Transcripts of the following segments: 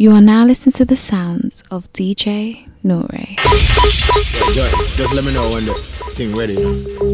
You are now listening to the sounds of DJ Nore. Yeah, just let me know when the thing ready.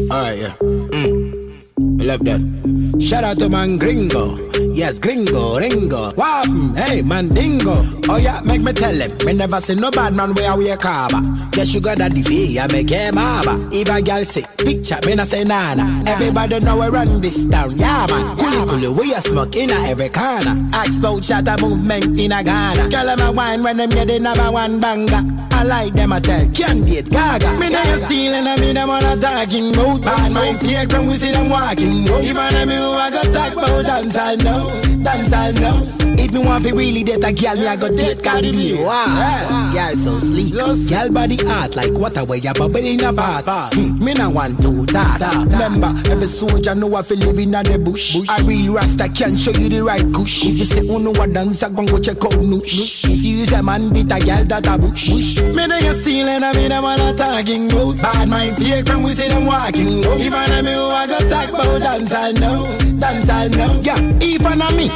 Alright, yeah. Mm. I love that. Shout out to man Gringo. Yes, Gringo, Ringo. Wham, hey, Mandingo. Oh yeah, make me tell him. Me never see no bad man where we a carver. Get sugar daddy fee, I make him harbor. If a girl say picture, me not say nana. Everybody know we run this town. Yeah, man. Kuli kuli, we a smoke in a every corner. Ask about Shatta movement in a Ghana. Girl, them a wine when them get the number one banger. I like them a tell candidate gaga. Me they stealing and me them wanna talking about bad mind take when we see them walking. Even them who I got talk about dance I know, dance I know. If me want to really date a girl, me I got date Cardi B. Wow, girl so sleek, girl body hot like water where you bubble in a bath. Hmm, me not want to that. Remember, every soldier know I feel living in the bush. A real rasta can show you the right kush. If you say oh no what dance, I gon' go check out noosh. If you use a man beat a girl that a bush. Me they you stealing, I mean them wanna talking about bad mind fake when we see them walking. Even them who I got talk about dance I know, dance I know. Yeah, even a me,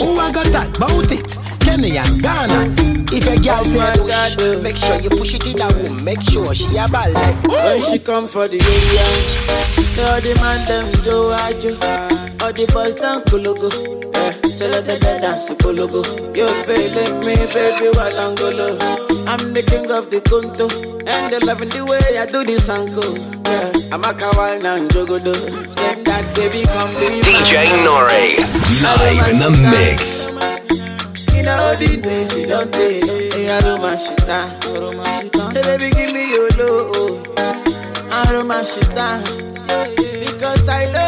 who I got talk about it. Kenny and Ghana. If a girl oh say my push, God, oh. make sure you push it in a room. Make sure she a ball like. When she come for the area, say all the man them do ajo, all the boys down kologo. Yeah, say let them dance to kologo. You feeling me, baby, while Angolo. I'm the king of the conto, and they loving the way I do this uncle. Yeah, I'm a kawaii and jogodo. Say that baby come be DJ mine. Nore, live in the mix. You know the days you don't take. Hey, I don't mind shit down. Say baby, give me your low. I don't mind. Because I love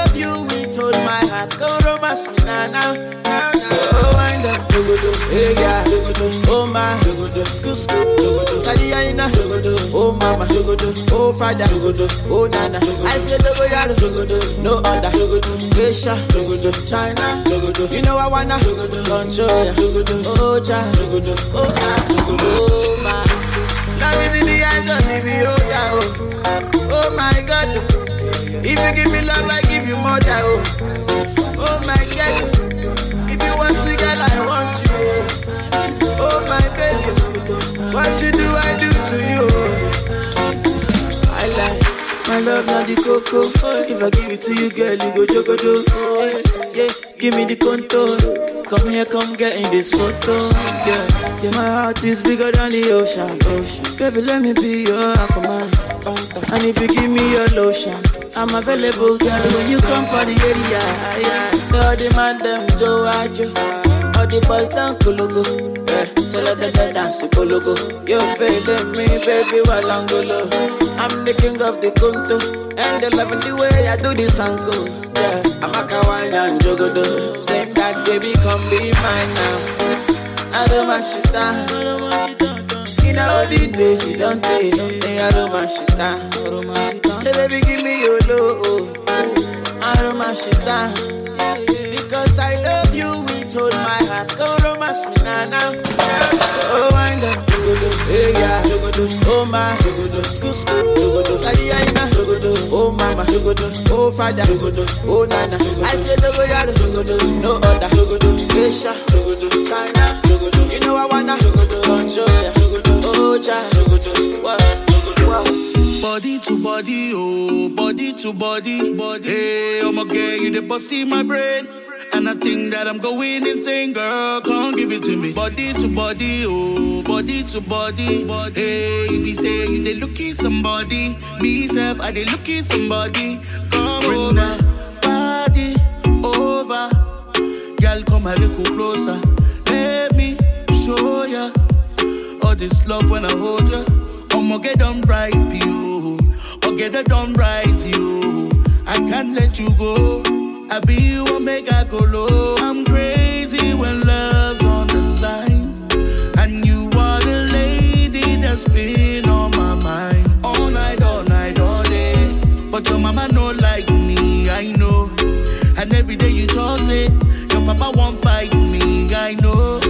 all my heart. Go romance me now, now. Oh, wind up, dogodo, hey yeah, dogodo, oh my, dogodo, skoo skoo, Kaliyaina, dogodo, oh mama, dogodo, oh father, dogodo, oh nana. I say dogoyaro, dogodo, no other, dogodo, Asia, dogodo, China, dogodo. You know I wanna control ya, dogodo, oh cha, dogodo, oh ah, dogodo, oh my. Now is in the eyes of the beholder, oh, oh my God. If you give me love, I give you more than oh. Oh my God. If you want me, girl, I want you. oh. My baby. What you do, I do to you. I like my love, not the cocoa. If I give it to you, girl, you go jogodo. Oh, yeah. Give me the contour. Come here, come get in this photo. Yeah, yeah. My heart is bigger than the ocean. ocean. Baby, let me be your aquaman. And if you give me your lotion, I'm available, girl. When you come for the area, yeah. So all the man them Joe Ajo, all the boys down Kologo. Yeah, so let them dance to Kologo. You feeling me, baby, while Angolo. I'm the king of the Kunto, and they loving the way I do this uncle. Yeah, I'm a kawaii and jogodo. Same that baby, come be mine now. I don't want shit down. You know the days you don't take. Hey, I don't want shit down. Say baby, give me your. I don't want. Because I love you with all my heart. Go romance me now. Oh, wind up. Hey, yeah. Oh, my. Oh, mama. Oh, father. Oh, nana. I said, Dogo yaro. No other. Asia. China. You know I wanna ya. Oh, child. Body to body, oh, body to body, body. Hey, I'm girl, you the boss in my brain. And I think that I'm going insane, girl. Come give it to me. Body to body, oh, body to body, body. Hey, you be say you they looking somebody. Me self, I they looking somebody. Come over, body over. Girl, come a little closer. Let me show ya this love when I hold you. I'ma get done right, you. Or get it done right, you. I can't let you go. I be you, I make I go low. I'm crazy when love's on the line. And you are the lady that's been on my mind. All night, all night, all day. But your mama no like me, I know. And every day you talk it, your papa won't fight me, I know.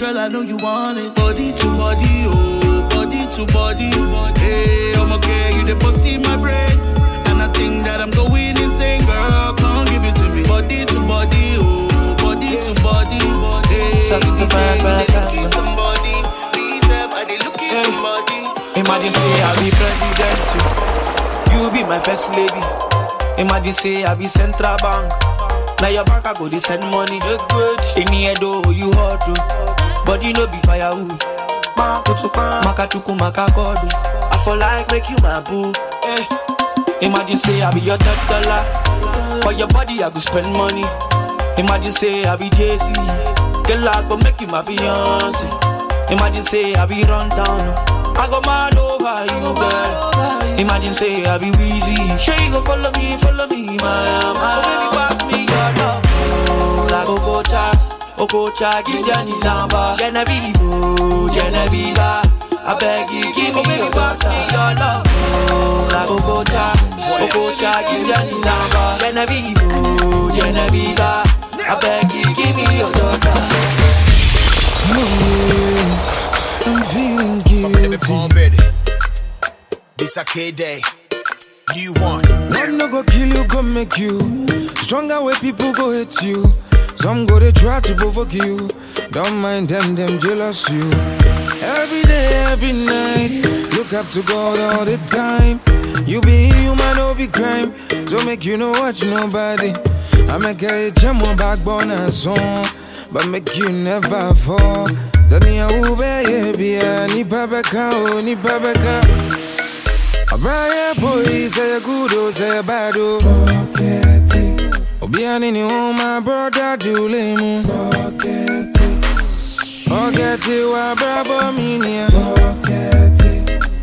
Girl, I know you want it. Body to body, oh, body to body. Hey, I'm okay, you the boss in my brain. And I think that I'm going insane, girl. Come give it to me. Body to body, oh, body to body. Hey, suck the fire, fire, fire. somebody. Me self, I dey looking Hey. somebody. Imagine say I be president, you, you be my first lady. Imagine say I be central bank. Now your bank I go dey send money. In the head oh you hot oh, but you know be firewood. Makatuku makakodo. I for like make you my boo. Hey. Imagine say I be your top dollar. For your body I go spend money. Imagine say I be Jay Z. Girl I go make you my Beyonce. Imagine say I be run down. I go mad over you, girl. Imagine say I be Weezy. Sure you go follow me, follow me, my my oh, baby, pass me your love. Oh, like Okocha, Okocha, give Danny number. Genevieve, oh, Genevieve. I beg you, give me your pass me your love. Oh, like Okocha, Okocha, give Danny number. Genevieve, oh, Genevieve. I beg you, give me your daughter. I'm feeling Baby, guilty. Paul Betty. Bisa Kdei. New one. One no go kill you, go make you stronger. Where people go hate you. Some go they try to provoke you. Don't mind them, them jealous you. Every day, every night, look up to God all the time. You be human, no be crime. Don't make you know watch nobody. I make a jam on backbone and song, but make you never fall. Tani ya ube ye ni babeka o oh, ni babeka. Abraya boy say a good oh say a bad oh. Obiani ni oh my brother do lemu. Ogeti wa brabo minia.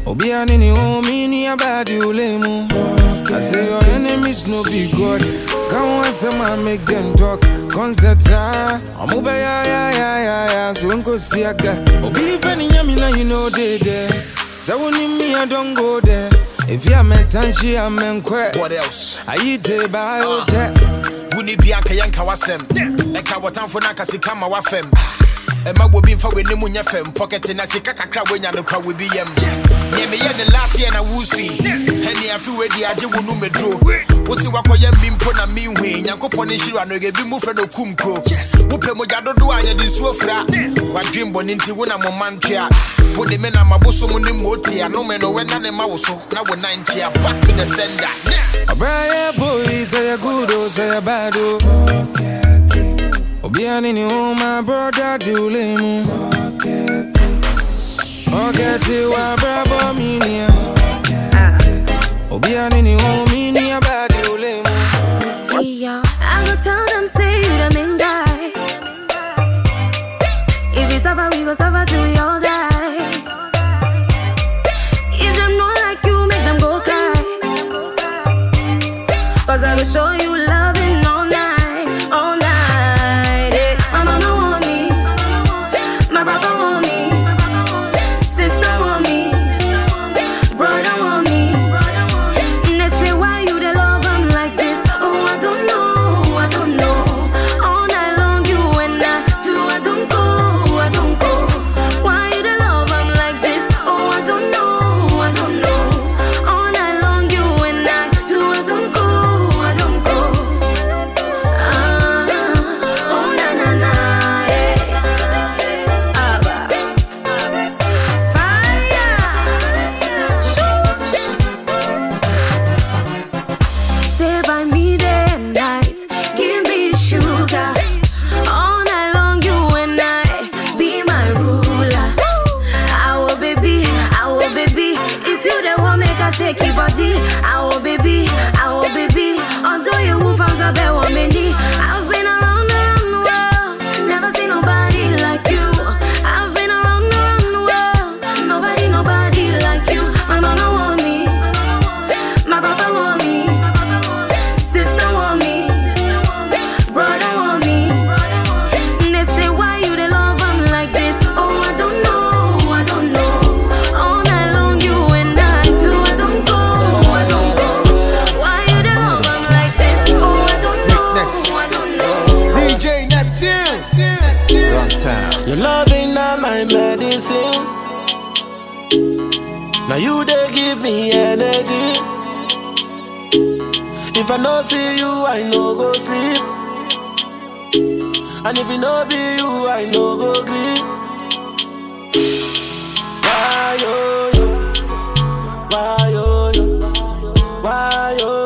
Obiani ni oh minia bad. I say your enemies no be God. Come on, some I make them talk. Concerts ah, I'm over ya ya ya ya ya. So unko siaga. Obi fani nyami na you know they there. When me I don't go there. If you meant and she I'm in. What else? I eat a biotech. Wuni bia nka yɛnka wasɛm ɛka wɔtamfo no aka sika ma wafɛm ɛma bobi mfa w'anim nyɛ fam pɔkɛte na sika kakra woanya no kora wobi yam neɛ meyɛ ne last year na wosui ɛne afe wadi agye wo no meduro wo se woakɔyɛ mi mpo na menhui nyankopɔn ne nhyira no yɛbi mu frɛ no kum kuro wopɛ mogya dodo a yɛde nsuo fra wadwen bɔne nti wo na mo ma ntwea wode me nam abosom ne mmɔɔti anome no wɛna ne ma wo so. Na wo nan kyea back to the sender. Abraya boy say a good oh say a bad oh. Obiani ni oh my brother do lemu. Ogeti wa brabo minia. Obiani ni oh minia bad you lemu. I go tell them say you the main guy. If it's suffer, we go suffer till we all you they give me energy. If I no see you, I no go sleep. And if it no be you, I no go green. Why yo yo? Why yo yo? Why yo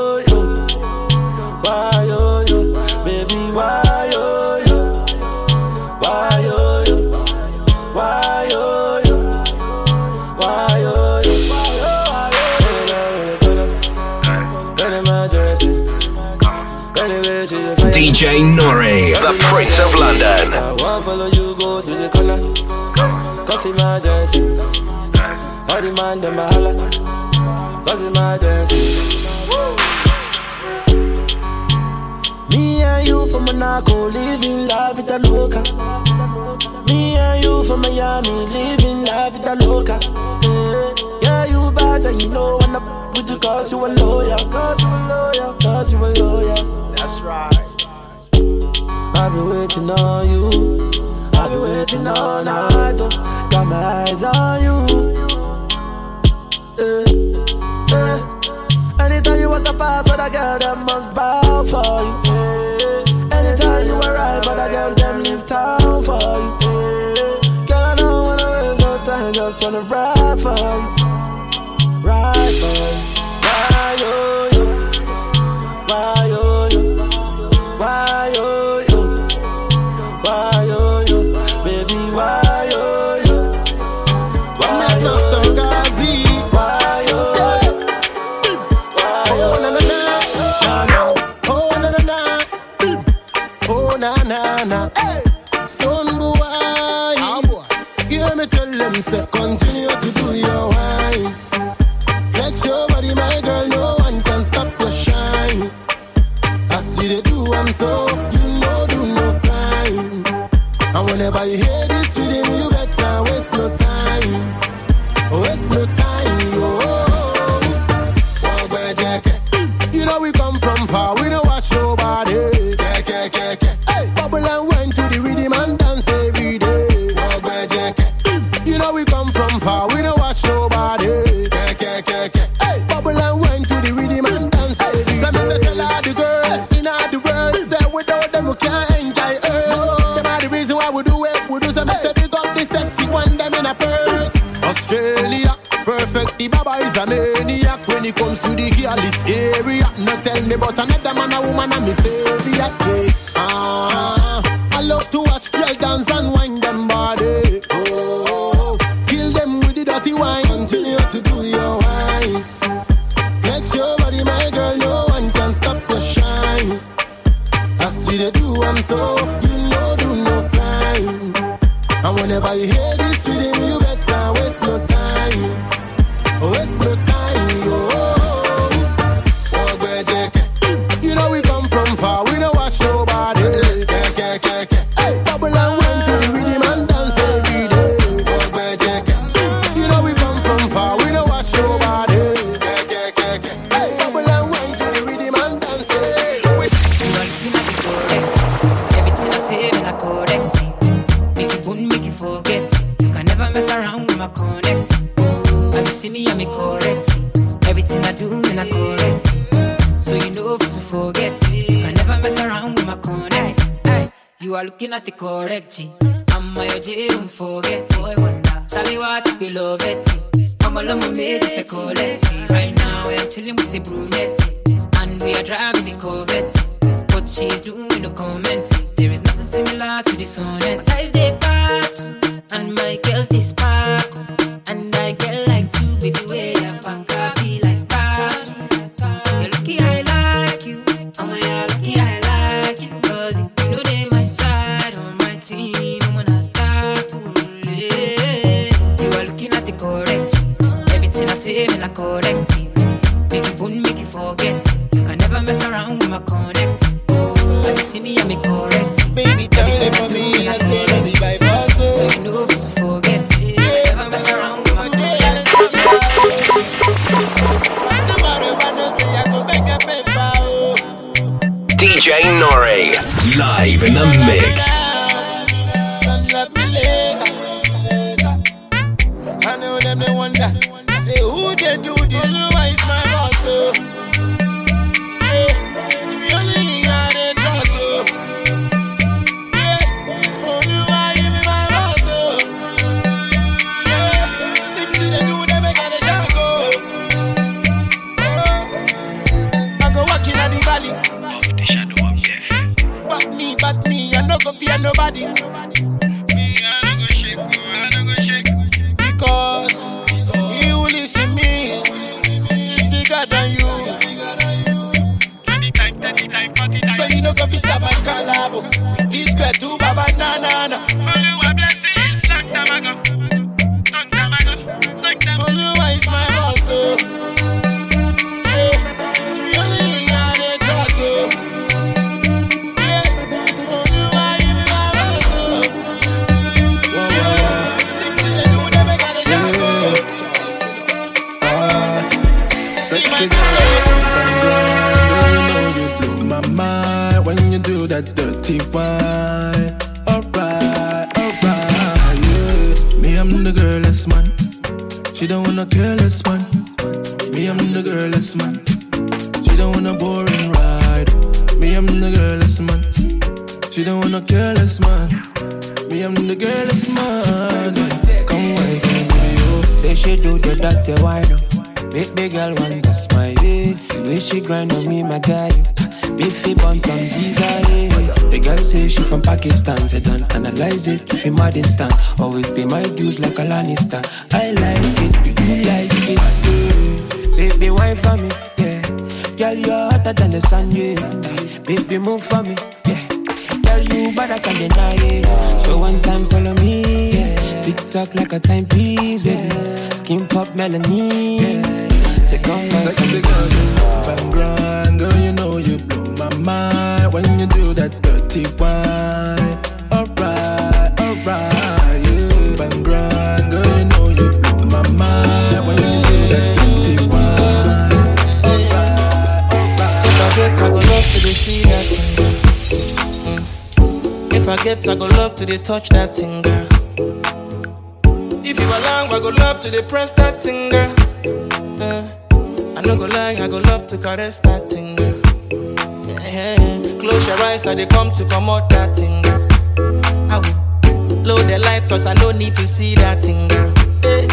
DJ Nore, the Prince of London. I want follow you go to the corner. Cause emergency. All the man them a holla. Cause emergency. Me and you from Monaco, living life with a loca. Me and you from Miami, living life with a loca. Yeah, yeah you bad and you know when I with you cause you a lawyer. Cause you a lawyer, cause you a lawyer. I've been waiting on you. I've been waiting all night. Oh. Got my eyes on you. Eh, eh. Anytime you want to pass with a girl, them must bow for you. Eh. Anytime you arrive, but the girls them leave town for you. Eh. Girl, I don't wanna waste no time, just wanna ride for you, it comes to the careless area. Not tell me about another man, a woman, and me savior. Yeah. Ah, connect. And you see me, I'm a correct. Everything I do, man, I correct. So you know to forget. Can never mess around with my connect. Hey, you are looking at the correct G. I'm my OJ, don't forget. Tell me what if you love it. Come along with me, if you collect it. Right now, we're chilling with the brunette. And we are driving the Corvette. What she's doing, no comment. There is similar to this sonnet. My eyes they part, and my girls they sparkle. And I get like you, baby, way and be like pass. You're lucky I like you, I'm you're lucky I like you. Cause you know they my side on my team, I'm gonna tackle. Yeah. You are looking at the correct. Everything I say, man, I correct. Make you wouldn't make you forget. Can never mess around with my connect. You see me, I'm a correct. Baby, tell for me, I say let me by pass. So you know to forget. Eh? Yeah. Never mess around with my connect. Tomorrow I know say I go beg a paper, oh. DJ Nore, live in the mix. Go fi stop my collabo. This square two baba na na na. Dirty wine. Alright, alright, yeah. Me, I'm the girlless man. She don't want a careless man. Me, I'm the girlless man. She don't want a boring ride. Me, I'm the girlless man. She don't want a careless man. Me, I'm the girlless man. Come wine, come give you. Say she do the dirty wine. oh. Big big girl want to smile. way she grind on me, my guy. Beefy bun some G's eh. The girl say she from Pakistan. Say don't analyze it if you mad instant. Always pay my dues like a Lannister. I like it, you like it? Baby, wine for me, yeah. Girl, you're hotter than the sun, yeah. Baby, move for me, yeah. Girl, you better can deny it. So one time follow me, yeah. Tick tock like a timepiece, baby. Skin pop melanie, yeah. On, Sexy girl, just pop and grind. Girl, you know you blow my mind when you do that Alright, alright, grind. Girl, you know you blow my mind when you do that. Alright, alright. If I get, I go love to the see that thing. If I get, I go love to the touch that thing, girl. If you along, I go love to the press that thing, girl. Uh, I no go lie, I go love to caress that thing, girl. Close your eyes, I they come to come out that thing. I will load the light, cause I no need to see that thing, girl. Eh,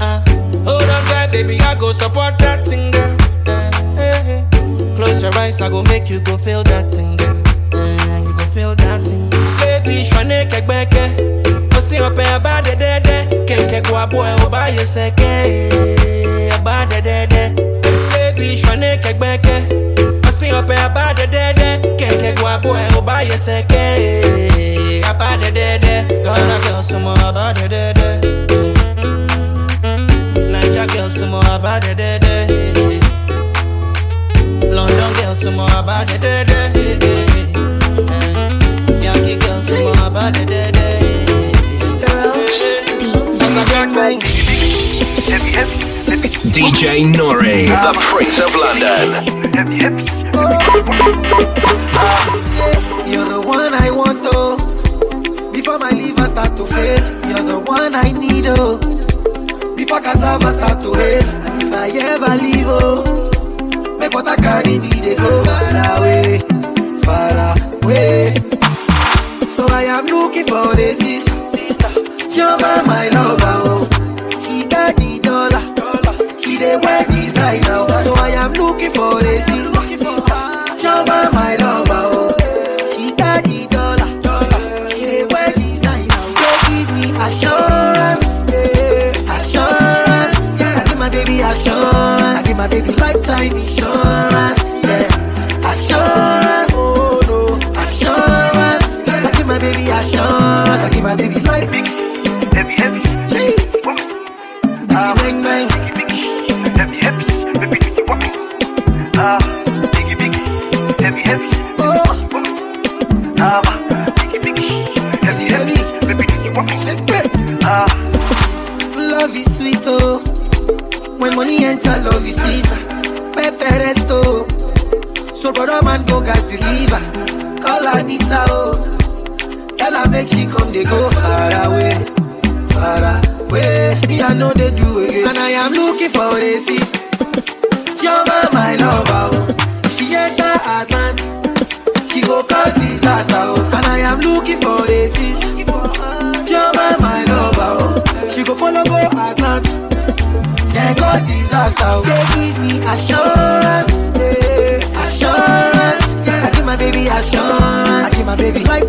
uh, hold on, guy, baby, I go support that thing, girl. Eh, eh, eh. Close your eyes, I go make you go feel that thing, girl. You go feel that thing. Baby, shwane kekbeke. Osi ope abade dede. Kenke kwa boy obaye seke. Abade dede. Baby, shwane kekbeke. Osi ope abade dede. Kenke kwa boy obaye seke. Abade dede. Gonna girl some more abade dede. Niger girl some more abade dede. London girl some more abade dede. Eh, Yankee girl some more abade dede. DJ Nore, the Prince of London. You're the one I want, oh. Before my liver start to fail, you're the one I need, oh. Before cassava start to hail, and if I ever leave, oh. Make what I carry me, they go far away, far away. So I am looking for the sister. You're my lover, she dey wear designer, oh. So I am looking for the sister. You're my lover, oh. She got the dollar, she wear designer. So give me assurance, yeah, assurance. I give my baby assurance. I give my baby lifetime insurance,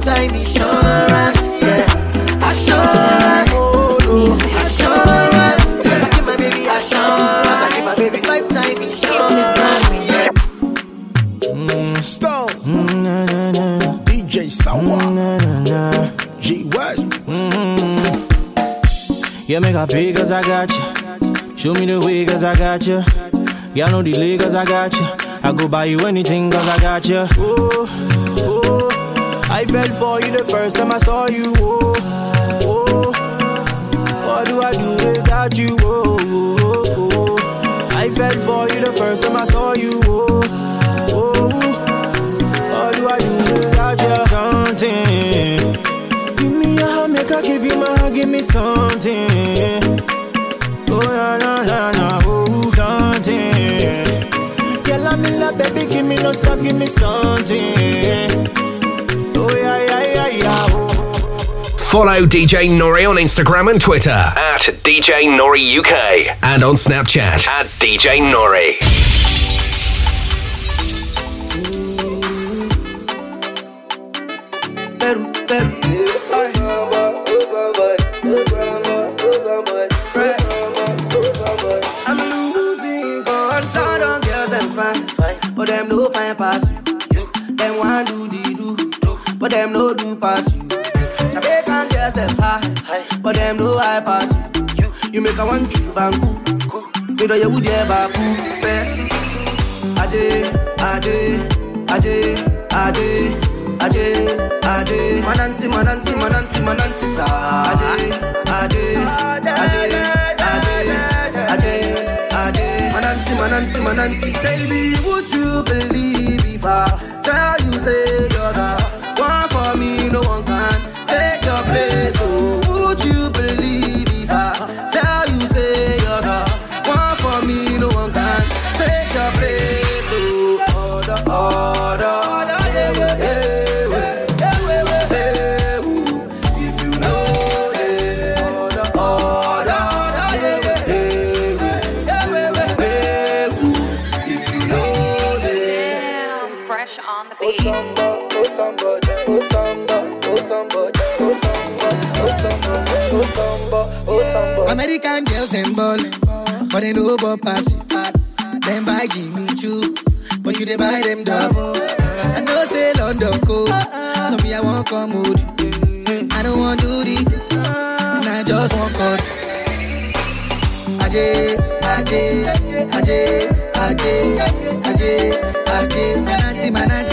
time insurance, yeah. Assurance, oh no. Assurance, yeah. I give my baby assurance. I give my baby lifetime insurance, yeah. Stones. Mm-hmm. DJ Sawa. Mm-hmm. G West. Mm. Make a pay cause I got you. Show me the way cause I got you. Y'all know the lay cause I got you. I go buy you anything cause I got you. Oh, oh. I fell for you the first time I saw you. Oh, oh. What do I do without you? Oh, oh, oh. I fell for you the first time I saw you. Oh, oh. What do I do without you? Something. Give me a hug, make I give you my heart, give me something. Oh, na, na, na, na, oh, something. Girl, I'm in love, baby, give me no stop, give me something. Follow DJ Nore on Instagram and Twitter. At DJ Nore UK and on Snapchat. At DJ Nore. But them no high pass you. You make a one trip bangu, you know you would ever cool. Eh. Aje, aje, aje, aje, aje, aje. Mananti, mananti, mananti, mananti sa. Aje, aje, aje, aje, aje, aje. Mananti, mananti, mananti. Baby, would you believe if I samba. American girls them ballin', but they know about pass it. Them buy Jimmy Choo, but you they buy them double. I know say London cold, so me I won't come with. I don't want the, and I just want cut. Aje, aje, aje, aje, aje, manati, manati, manati,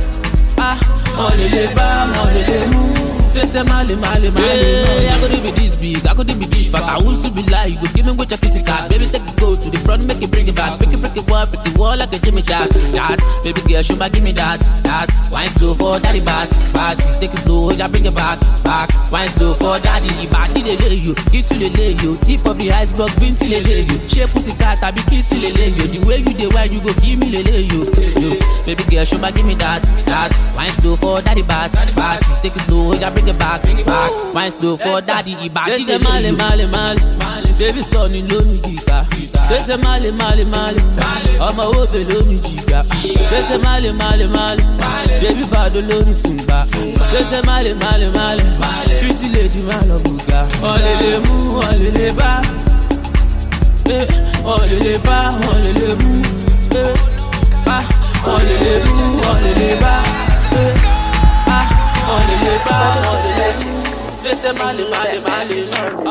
Eh, ah, Wọ́n lè lè bá wọ́n lè lè mú. Say say eh, male male male. Hey, I could be this big, I could be this fat. I want to be like, you give me what your kitty cat. Baby, take it go to the front, make it bring it back. Freaky freaky wall, freaky wall like a Jimmy Chat. Chat, baby girl, show back, give me that, that. Wine slow for daddy bats, bats. Take it slow, yeah, bring it back, back. Wine slow for daddy, body they lay you, get to the lay you. Tip of the iceberg, bin till they lay you. Shape pussy cat, I be kid till they lay you. The way you the wine, you go give me the lay you. you. Baby girl, show back, give me that, that. Wine slow for daddy bats, bats. Take it slow, yeah, bring it back, bring it back. Wine slow for daddy, body they lay you. Male, male, male. Baby sọ ni lónìí gíga. Sese male, male, male. Ọmọ òbè lónìí jìgá. Sese male, male, male. Baby bàdó lónìí fìgbà. Sese male, male, male. Pretty lady má lọ bùgá. Wọ́n lè lè mú, wọ́n lè lè bá. Eh, lè bá, lè mú. Eh, ah, lè mú, lè bá. Eh, ah, bá, wọ́n lè lè mú. Sese male, male, male.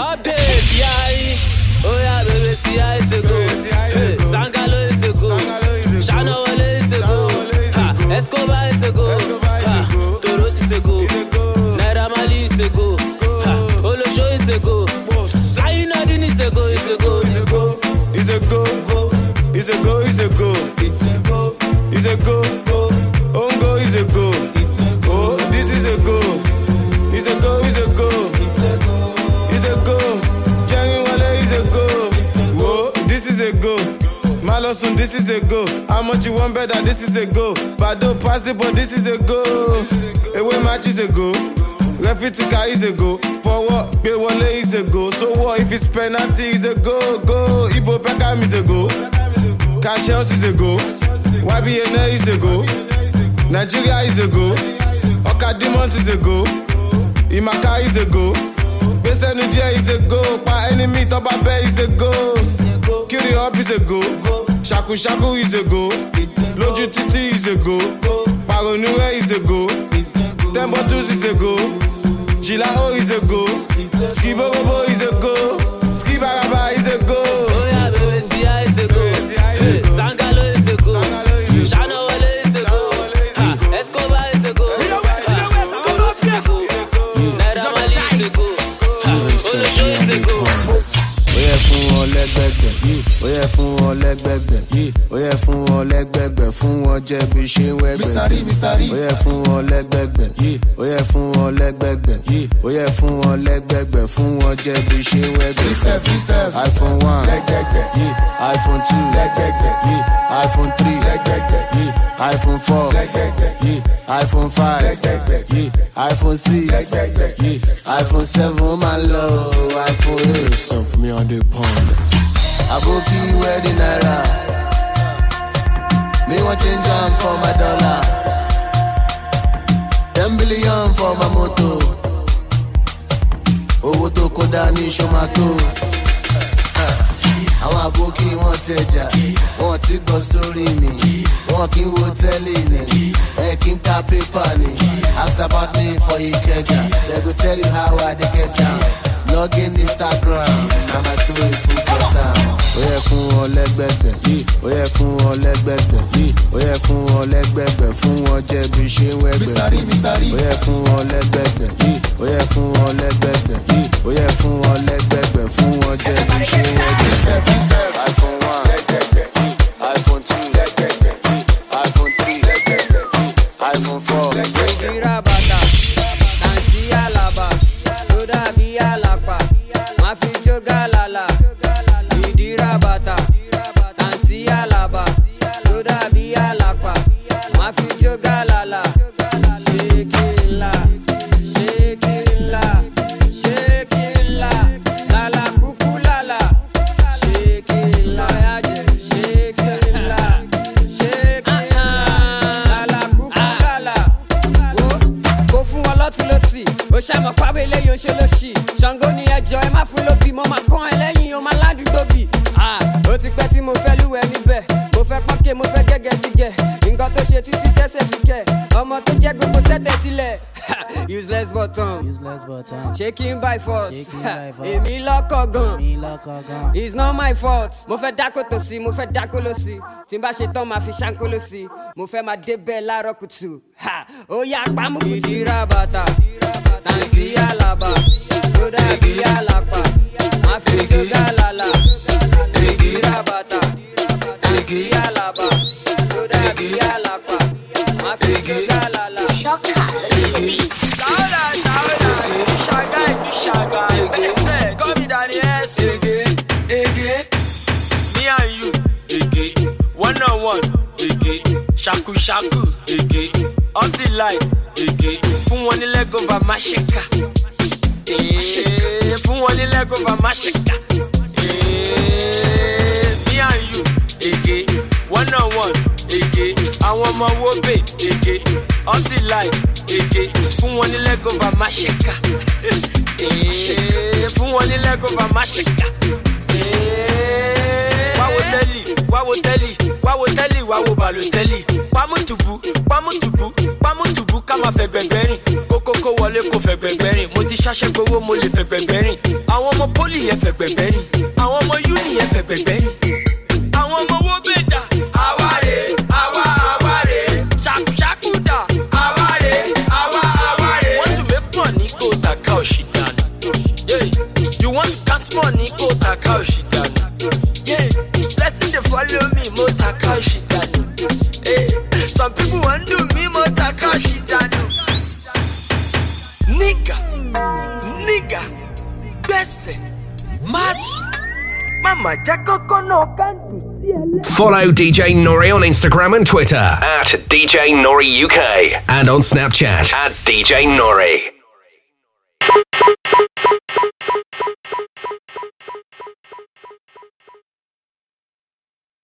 Oh baby, ayi. Oh yeah, baby, see I is a go. Hey, Sangalo is a go. Shatta Wale is a go. Ha, Escobar is a go. Ha, Toros is a go. Naira Marley is a go. Ha, Olosho is a go. Flying Nadine is a go, is a go, is a go. Is a go, is a go, is a go, is a go, is a go, Ongo is a go, oh this is a go, how much you wan better this is a go bado pass the ball this is a go ewé match is a go refitika is a go fọwọ́ gbé wọlé is a go so what if it's penalty is a go go ibo beckham is a go cassius is a go ybna is a go nigeria is a go ọkà demons is a go imaka is a go gbèsènu díẹ̀ is a go pa enemy tọ́ba bẹ́ is a go ṣakuṣaku is a go. Lójú títí is a go. Pàrọ̀nùwẹ̀ is a go. Ten bottles is a go. Jìláhó is a go. Skiborobo is a go. Skibaraba is a go. Ó yẹ fún wọn lẹgbẹgbẹ. Ó yẹ fún wọn lẹgbẹgbẹ fún wọn jẹ bí ṣe wẹgbẹ. Ó yẹ fún wọn lẹgbẹgbẹ. Ó yẹ fún wọn lẹgbẹgbẹ. Ó yẹ fún wọn lẹgbẹgbẹ fún wọn jẹ bí ṣe wẹgbẹ. Iphone one. Iphone two. Iphone three. Iphone four. Iphone five. Iphone six. Iphone seven ó máa ń lọ. iphone eight. Sọ fún mi on the pound. Aboki wedding naira. Me want change am for my dollar. Ten billion for my moto. Owó tó kó dání ṣomato. Àwọn àbókí wọn ti ẹja, wọn ti gbọ́ sórí mi, wọn kì í wo tẹ́lẹ̀ ni, ẹ kì í ta pépà ni. Ask about me for Ikeja, they go tell you how I dey get down. Log in Instagram, na my story full for town. Ó yẹ fún wọn lẹ́gbẹ̀gbẹ̀, ó yẹ fún wọn lẹ́gbẹ̀gbẹ̀, ó yẹ fún wọn lẹ́gbẹ̀gbẹ̀, fún wọn jẹ́ bí ṣe wẹ́gbẹ̀. Ó yẹ fún wọn lẹ́gbẹ̀gbẹ̀, ó yẹ fún wọn lẹ́gbẹ̀gbẹ̀, ó yẹ fún wọn lẹ́gbẹ̀gbẹ̀, fún wọn jẹ́ bí ṣe wẹ́gbẹ̀. Gan it's not my fault. Mo fẹ́ dákó tó sí mo fẹ́ dákó ló sí tí n bá ṣe tán máa fi ṣáńkó ló sí mo fẹ́ máa débẹ̀ láàárọ̀ kùtù. Ha! ó yá pamọ́ kùtù. ìdíra bàtà. Tàǹtí àlàbà tó dàbí àlàpà. Má fi jó gàlàlà. Shaku shaku, Ege, off the light, Ege, fún wọn ní lẹ́gọ̀ọ́fà má ṣe ká. Eh, Fún wọn ní lẹ́gọ̀ọ́fà má ṣe ká. Eh, Me and you, Ege, one on one, Ege, àwọn ọmọ wo bè, Ege, off the light, Ege, fún wọn ní lẹ́gọ̀ọ́fà má ṣe ká. Eh, Fún wọn ní lẹ́gọ̀ọ́fà má ṣe ká wáwo wáwo bàlù tẹ́lì pamùtùbù pamùtùbù pamùtùbù ká máa fẹ́ gbẹ̀ngbẹ̀rìn kókókó wọlé kó fẹ́ gbẹ̀ngbẹ̀rìn mo ti ṣaṣẹ́ gbowó mo lè fẹ́ gbẹ̀ngbẹ̀rìn àwọn ọmọ pólì yẹn fẹ́ gbẹ̀ngbẹ̀rìn àwọn ọmọ yúnì yẹn fẹ́ gbẹ̀ngbẹ̀rìn àwọn ọmọ owó bẹ́ẹ̀ dà. Àwárè àwa àwárè ṣàkúṣàkú dà. Àwárè àwa àwárè. wọ́n tún make money kó tàka òṣì dànù. You want to count money kó tàka òṣì dànù. Mo tàka dànù. Hey. some people wan do me mo tàka òṣì dànù. nígà nígà gbẹ̀sẹ̀ má sùn má má já kọ́kọ́ náà kándù sí Follow DJ Nore on Instagram and Twitter at DJ Nore UK and on Snapchat at DJ Nore.